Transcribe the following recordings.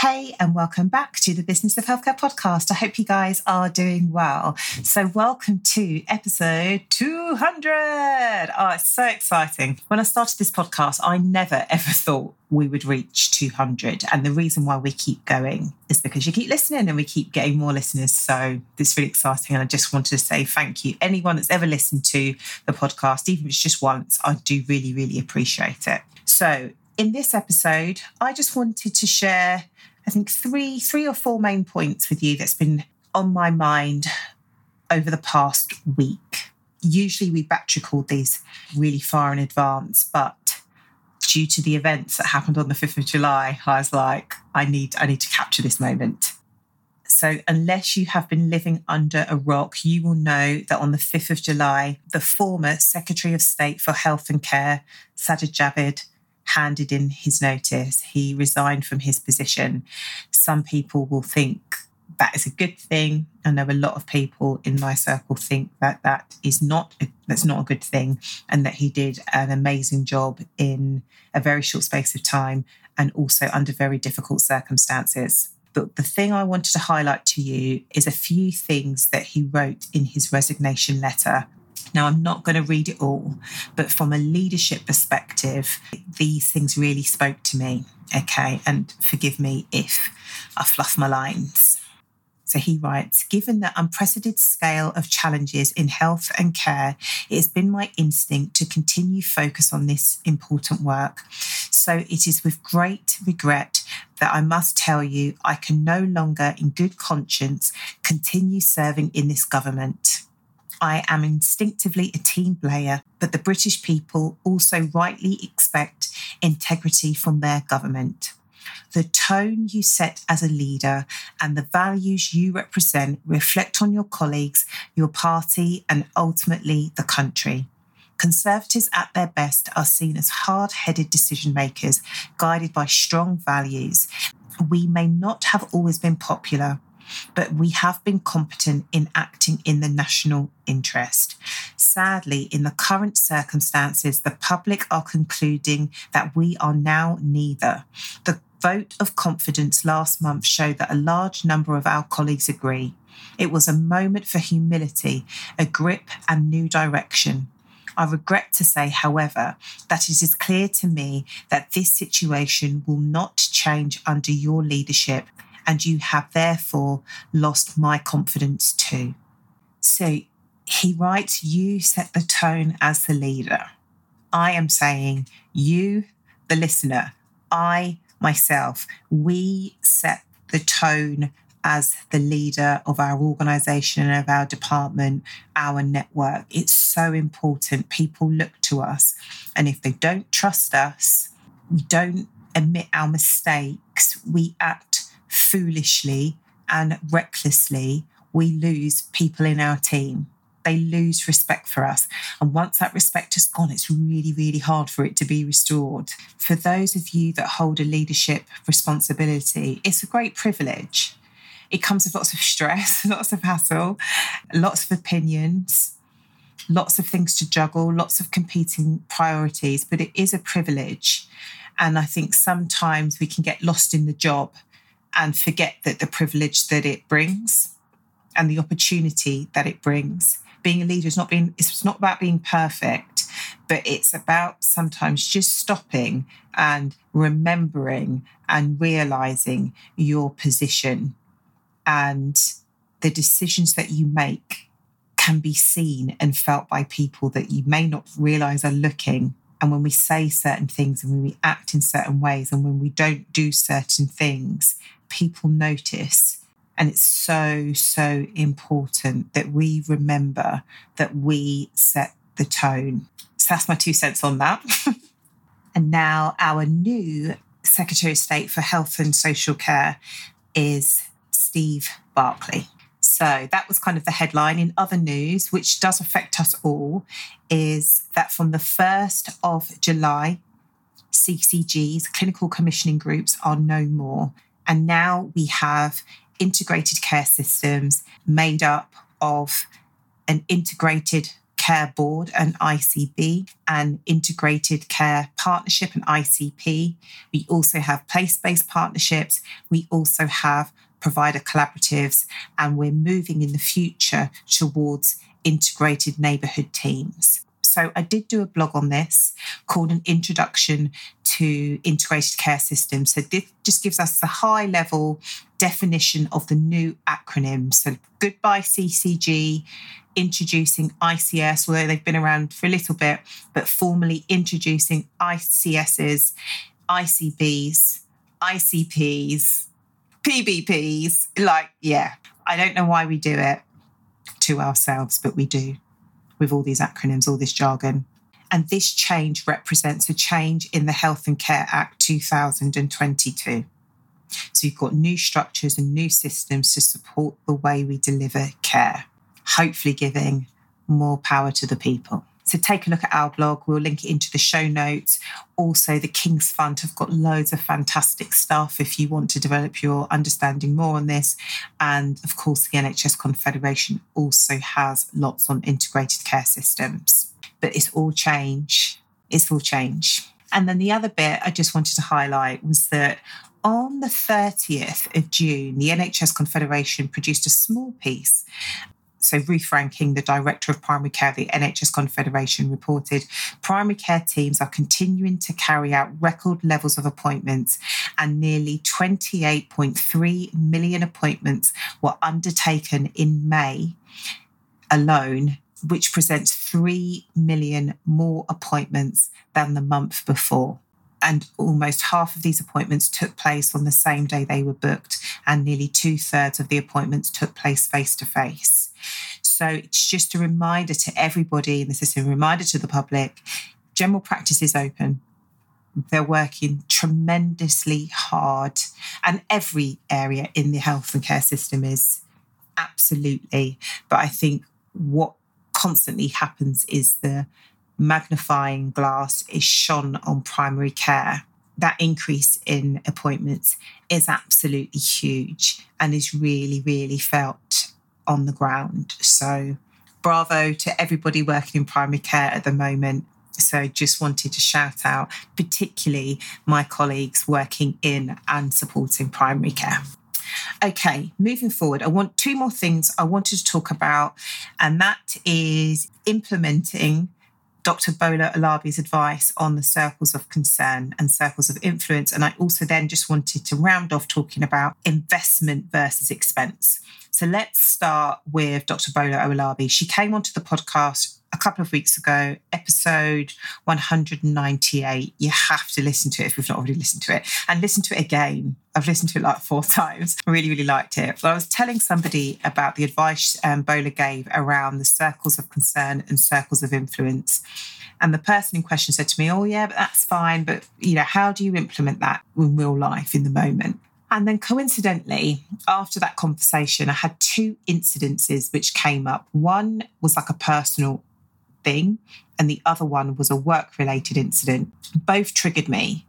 Hey, and welcome back to the Business of Healthcare podcast. I hope you guys are doing well. So, welcome to episode 200. Oh, it's so exciting. When I started this podcast, I never ever thought we would reach 200. And the reason why we keep going is because you keep listening and we keep getting more listeners. So, it's really exciting. And I just wanted to say thank you. Anyone that's ever listened to the podcast, even if it's just once, I do really, really appreciate it. So, in this episode, I just wanted to share I think three three or four main points with you that's been on my mind over the past week. Usually we batch record these really far in advance, but due to the events that happened on the 5th of July, I was like, I need I need to capture this moment. So, unless you have been living under a rock, you will know that on the 5th of July, the former Secretary of State for Health and Care, Sajid Javid, handed in his notice. He resigned from his position. Some people will think that is a good thing. I know a lot of people in my circle think that that is not a, that's not a good thing, and that he did an amazing job in a very short space of time and also under very difficult circumstances. But the thing I wanted to highlight to you is a few things that he wrote in his resignation letter now, I'm not going to read it all, but from a leadership perspective, these things really spoke to me. Okay. And forgive me if I fluff my lines. So he writes Given the unprecedented scale of challenges in health and care, it has been my instinct to continue focus on this important work. So it is with great regret that I must tell you I can no longer, in good conscience, continue serving in this government. I am instinctively a team player, but the British people also rightly expect integrity from their government. The tone you set as a leader and the values you represent reflect on your colleagues, your party, and ultimately the country. Conservatives at their best are seen as hard headed decision makers guided by strong values. We may not have always been popular, but we have been competent in acting in the national interest. Sadly, in the current circumstances, the public are concluding that we are now neither. The vote of confidence last month showed that a large number of our colleagues agree. It was a moment for humility, a grip, and new direction. I regret to say, however, that it is clear to me that this situation will not change under your leadership and you have therefore lost my confidence too. So he writes, You set the tone as the leader. I am saying, You, the listener, I, myself, we set the tone as the leader of our organization and of our department, our network. It's so important. People look to us. And if they don't trust us, we don't admit our mistakes, we act foolishly and recklessly, we lose people in our team. They lose respect for us. And once that respect is gone, it's really, really hard for it to be restored. For those of you that hold a leadership responsibility, it's a great privilege. It comes with lots of stress, lots of hassle, lots of opinions, lots of things to juggle, lots of competing priorities, but it is a privilege. And I think sometimes we can get lost in the job and forget that the privilege that it brings and the opportunity that it brings being a leader is not being it's not about being perfect, but it's about sometimes just stopping and remembering and realizing your position and the decisions that you make can be seen and felt by people that you may not realize are looking. And when we say certain things and when we act in certain ways and when we don't do certain things, people notice. And it's so, so important that we remember that we set the tone. So that's my two cents on that. and now our new Secretary of State for Health and Social Care is Steve Barclay. So that was kind of the headline. In other news, which does affect us all, is that from the 1st of July, CCGs, clinical commissioning groups, are no more. And now we have integrated care systems made up of an integrated care board, an ICB, an integrated care partnership, an ICP. We also have place based partnerships. We also have provider collaboratives, and we're moving in the future towards integrated neighbourhood teams. So I did do a blog on this called An Introduction to Integrated Care Systems. So this just gives us the high level definition of the new acronym. So goodbye CCG, introducing ICS, although they've been around for a little bit, but formally introducing ICSs, ICBs, ICPs, PBPs. Like, yeah, I don't know why we do it to ourselves, but we do with all these acronyms, all this jargon. And this change represents a change in the Health and Care Act 2022. So you've got new structures and new systems to support the way we deliver care, hopefully giving more power to the people. So take a look at our blog. We'll link it into the show notes. Also, the King's Fund have got loads of fantastic stuff if you want to develop your understanding more on this. And of course, the NHS Confederation also has lots on integrated care systems. But it's all change. It's all change. And then the other bit I just wanted to highlight was that on the 30th of June, the NHS Confederation produced a small piece so Ruth Rankine, the director of primary care the NHS Confederation, reported primary care teams are continuing to carry out record levels of appointments, and nearly 28.3 million appointments were undertaken in May alone, which presents 3 million more appointments than the month before. And almost half of these appointments took place on the same day they were booked, and nearly two thirds of the appointments took place face to face. So it's just a reminder to everybody in the system, a reminder to the public general practice is open. They're working tremendously hard, and every area in the health and care system is absolutely. But I think what constantly happens is the magnifying glass is shone on primary care, that increase in appointments is absolutely huge and is really, really felt on the ground. So, bravo to everybody working in primary care at the moment. So, just wanted to shout out, particularly my colleagues working in and supporting primary care. Okay, moving forward, I want two more things I wanted to talk about, and that is implementing Dr. Bola Owolabi's advice on the circles of concern and circles of influence. And I also then just wanted to round off talking about investment versus expense. So let's start with Dr. Bola Owolabi. She came onto the podcast a couple of weeks ago, episode 198. You have to listen to it if you've not already listened to it, and listen to it again. I've listened to it like four times. I really, really liked it. But I was telling somebody about the advice um, Bola gave around the circles of concern and circles of influence. And the person in question said to me, Oh, yeah, but that's fine. But, you know, how do you implement that in real life in the moment? And then coincidentally, after that conversation, I had two incidences which came up. One was like a personal thing, and the other one was a work related incident. Both triggered me.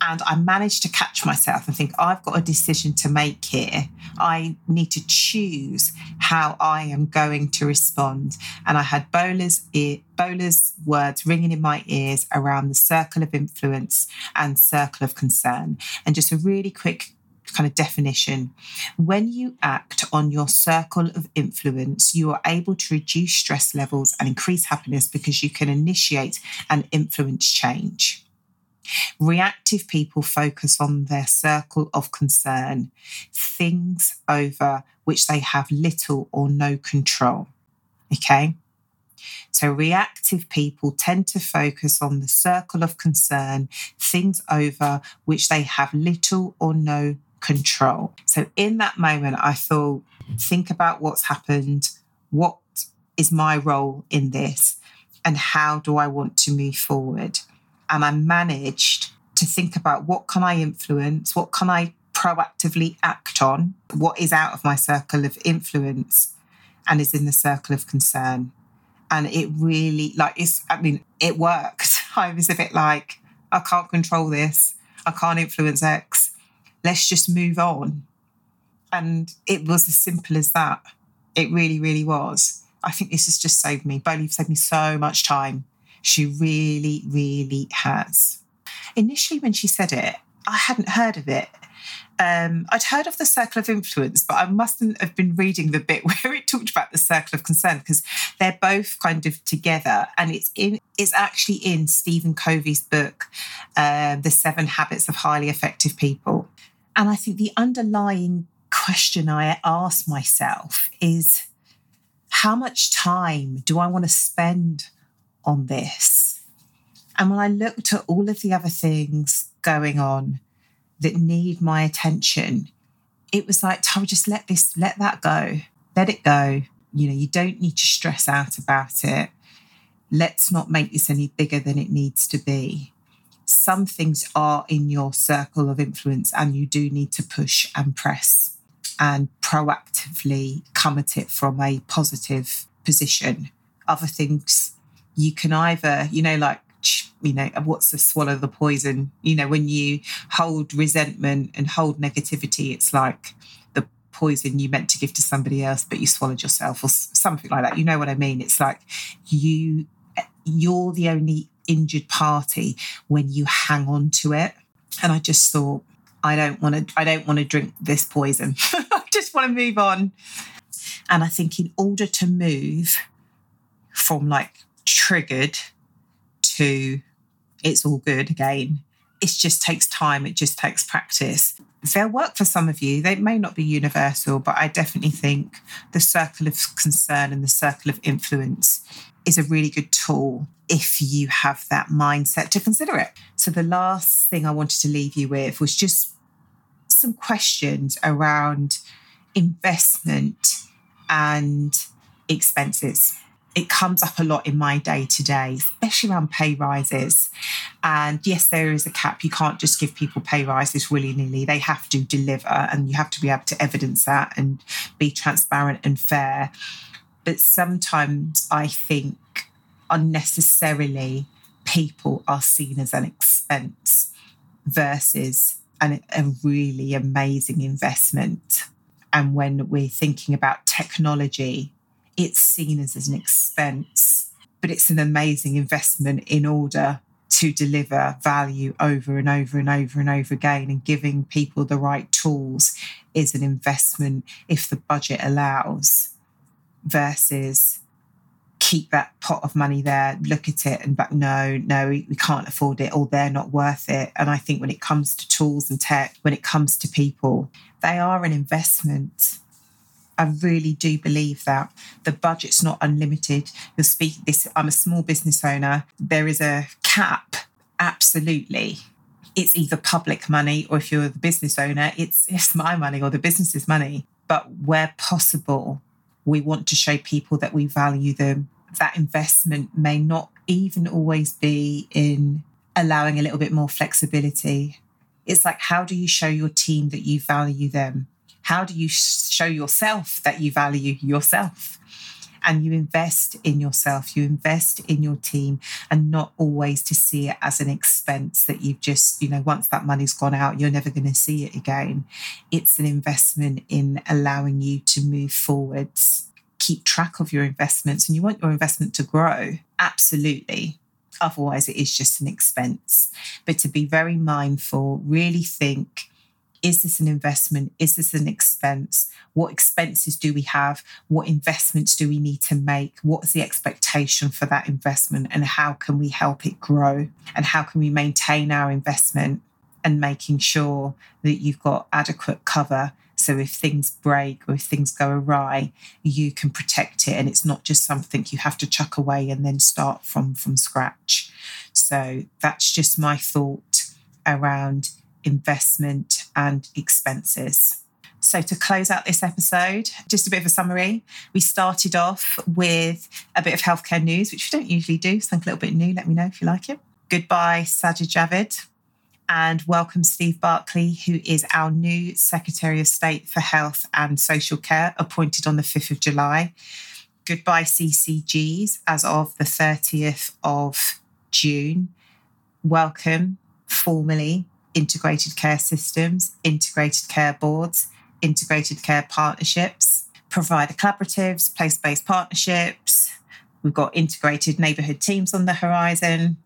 And I managed to catch myself and think, I've got a decision to make here. I need to choose how I am going to respond. And I had Bola's, ear, Bola's words ringing in my ears around the circle of influence and circle of concern. And just a really quick kind of definition. When you act on your circle of influence, you are able to reduce stress levels and increase happiness because you can initiate and influence change. Reactive people focus on their circle of concern, things over which they have little or no control. Okay. So, reactive people tend to focus on the circle of concern, things over which they have little or no control. So, in that moment, I thought, think about what's happened. What is my role in this? And how do I want to move forward? And I managed to think about what can I influence? What can I proactively act on? What is out of my circle of influence and is in the circle of concern? And it really, like, it's, I mean, it worked. I was a bit like, I can't control this. I can't influence X let's just move on. And it was as simple as that. It really, really was. I think this has just saved me. Bola saved me so much time. She really, really has. Initially, when she said it, I hadn't heard of it. Um, I'd heard of the circle of influence, but I mustn't have been reading the bit where it talked about the circle of concern because they're both kind of together, and it's in it's actually in Stephen Covey's book, uh, "The Seven Habits of Highly Effective People." And I think the underlying question I ask myself is how much time do I want to spend on this? And when I looked at all of the other things going on that need my attention, it was like, Tara, just let this, let that go. Let it go. You know, you don't need to stress out about it. Let's not make this any bigger than it needs to be some things are in your circle of influence and you do need to push and press and proactively come at it from a positive position. Other things you can either, you know, like, you know, what's the swallow the poison? You know, when you hold resentment and hold negativity, it's like the poison you meant to give to somebody else, but you swallowed yourself or something like that. You know what I mean? It's like you, you're the only injured party when you hang on to it. And I just thought, I don't want to, I don't want to drink this poison. I just want to move on. And I think in order to move from like triggered to it's all good again, it just takes time. It just takes practice. They'll work for some of you. They may not be universal, but I definitely think the circle of concern and the circle of influence is a really good tool if you have that mindset to consider it. So, the last thing I wanted to leave you with was just some questions around investment and expenses. It comes up a lot in my day to day, especially around pay rises. And yes, there is a cap. You can't just give people pay rises willy nilly. They have to deliver, and you have to be able to evidence that and be transparent and fair. But sometimes I think unnecessarily people are seen as an expense versus an, a really amazing investment. And when we're thinking about technology, it's seen as an expense, but it's an amazing investment in order to deliver value over and over and over and over again. And giving people the right tools is an investment if the budget allows, versus keep that pot of money there, look at it and but no, no, we, we can't afford it or they're not worth it. And I think when it comes to tools and tech, when it comes to people, they are an investment. I really do believe that the budget's not unlimited. You'll speak this. I'm a small business owner. There is a cap, absolutely. It's either public money or if you're the business owner, it's it's my money or the business's money. But where possible, we want to show people that we value them. That investment may not even always be in allowing a little bit more flexibility. It's like, how do you show your team that you value them? How do you show yourself that you value yourself? And you invest in yourself, you invest in your team, and not always to see it as an expense that you've just, you know, once that money's gone out, you're never going to see it again. It's an investment in allowing you to move forwards. Keep track of your investments and you want your investment to grow. Absolutely. Otherwise, it is just an expense. But to be very mindful, really think is this an investment? Is this an expense? What expenses do we have? What investments do we need to make? What's the expectation for that investment? And how can we help it grow? And how can we maintain our investment and making sure that you've got adequate cover so if things break or if things go awry, you can protect it and it's not just something you have to chuck away and then start from from scratch. So that's just my thought around investment and expenses. So, to close out this episode, just a bit of a summary. We started off with a bit of healthcare news, which we don't usually do, something a little bit new. Let me know if you like it. Goodbye, Sajid Javid, and welcome Steve Barclay, who is our new Secretary of State for Health and Social Care, appointed on the 5th of July. Goodbye, CCGs, as of the 30th of June. Welcome formally integrated care systems, integrated care boards, integrated care partnerships, provider collaboratives, place based partnerships. We've got integrated neighbourhood teams on the horizon,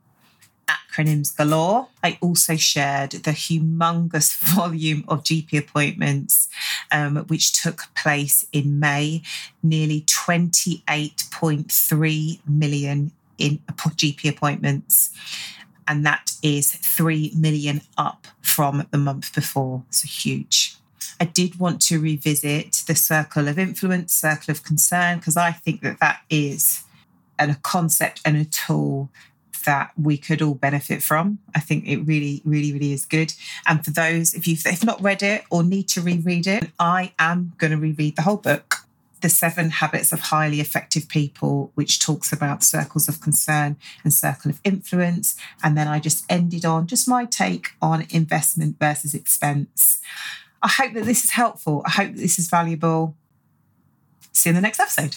acronyms galore. I also shared the humongous volume of GP appointments, um, which took place in May, nearly 28.3 million in GP appointments and that is 3 million up from the month before. So huge. I did want to revisit the circle of influence, circle of concern, because I think that that is a concept and a tool that we could all benefit from. I think it really, really, really is good. And for those, if you've not read it or need to reread it, I am going to reread the whole book the Seven Habits of Highly Effective People, which talks about circles of concern and circle of influence. And then I just ended on just my take on investment versus expense. I hope that this is helpful. I hope that this is valuable. See you in the next episode.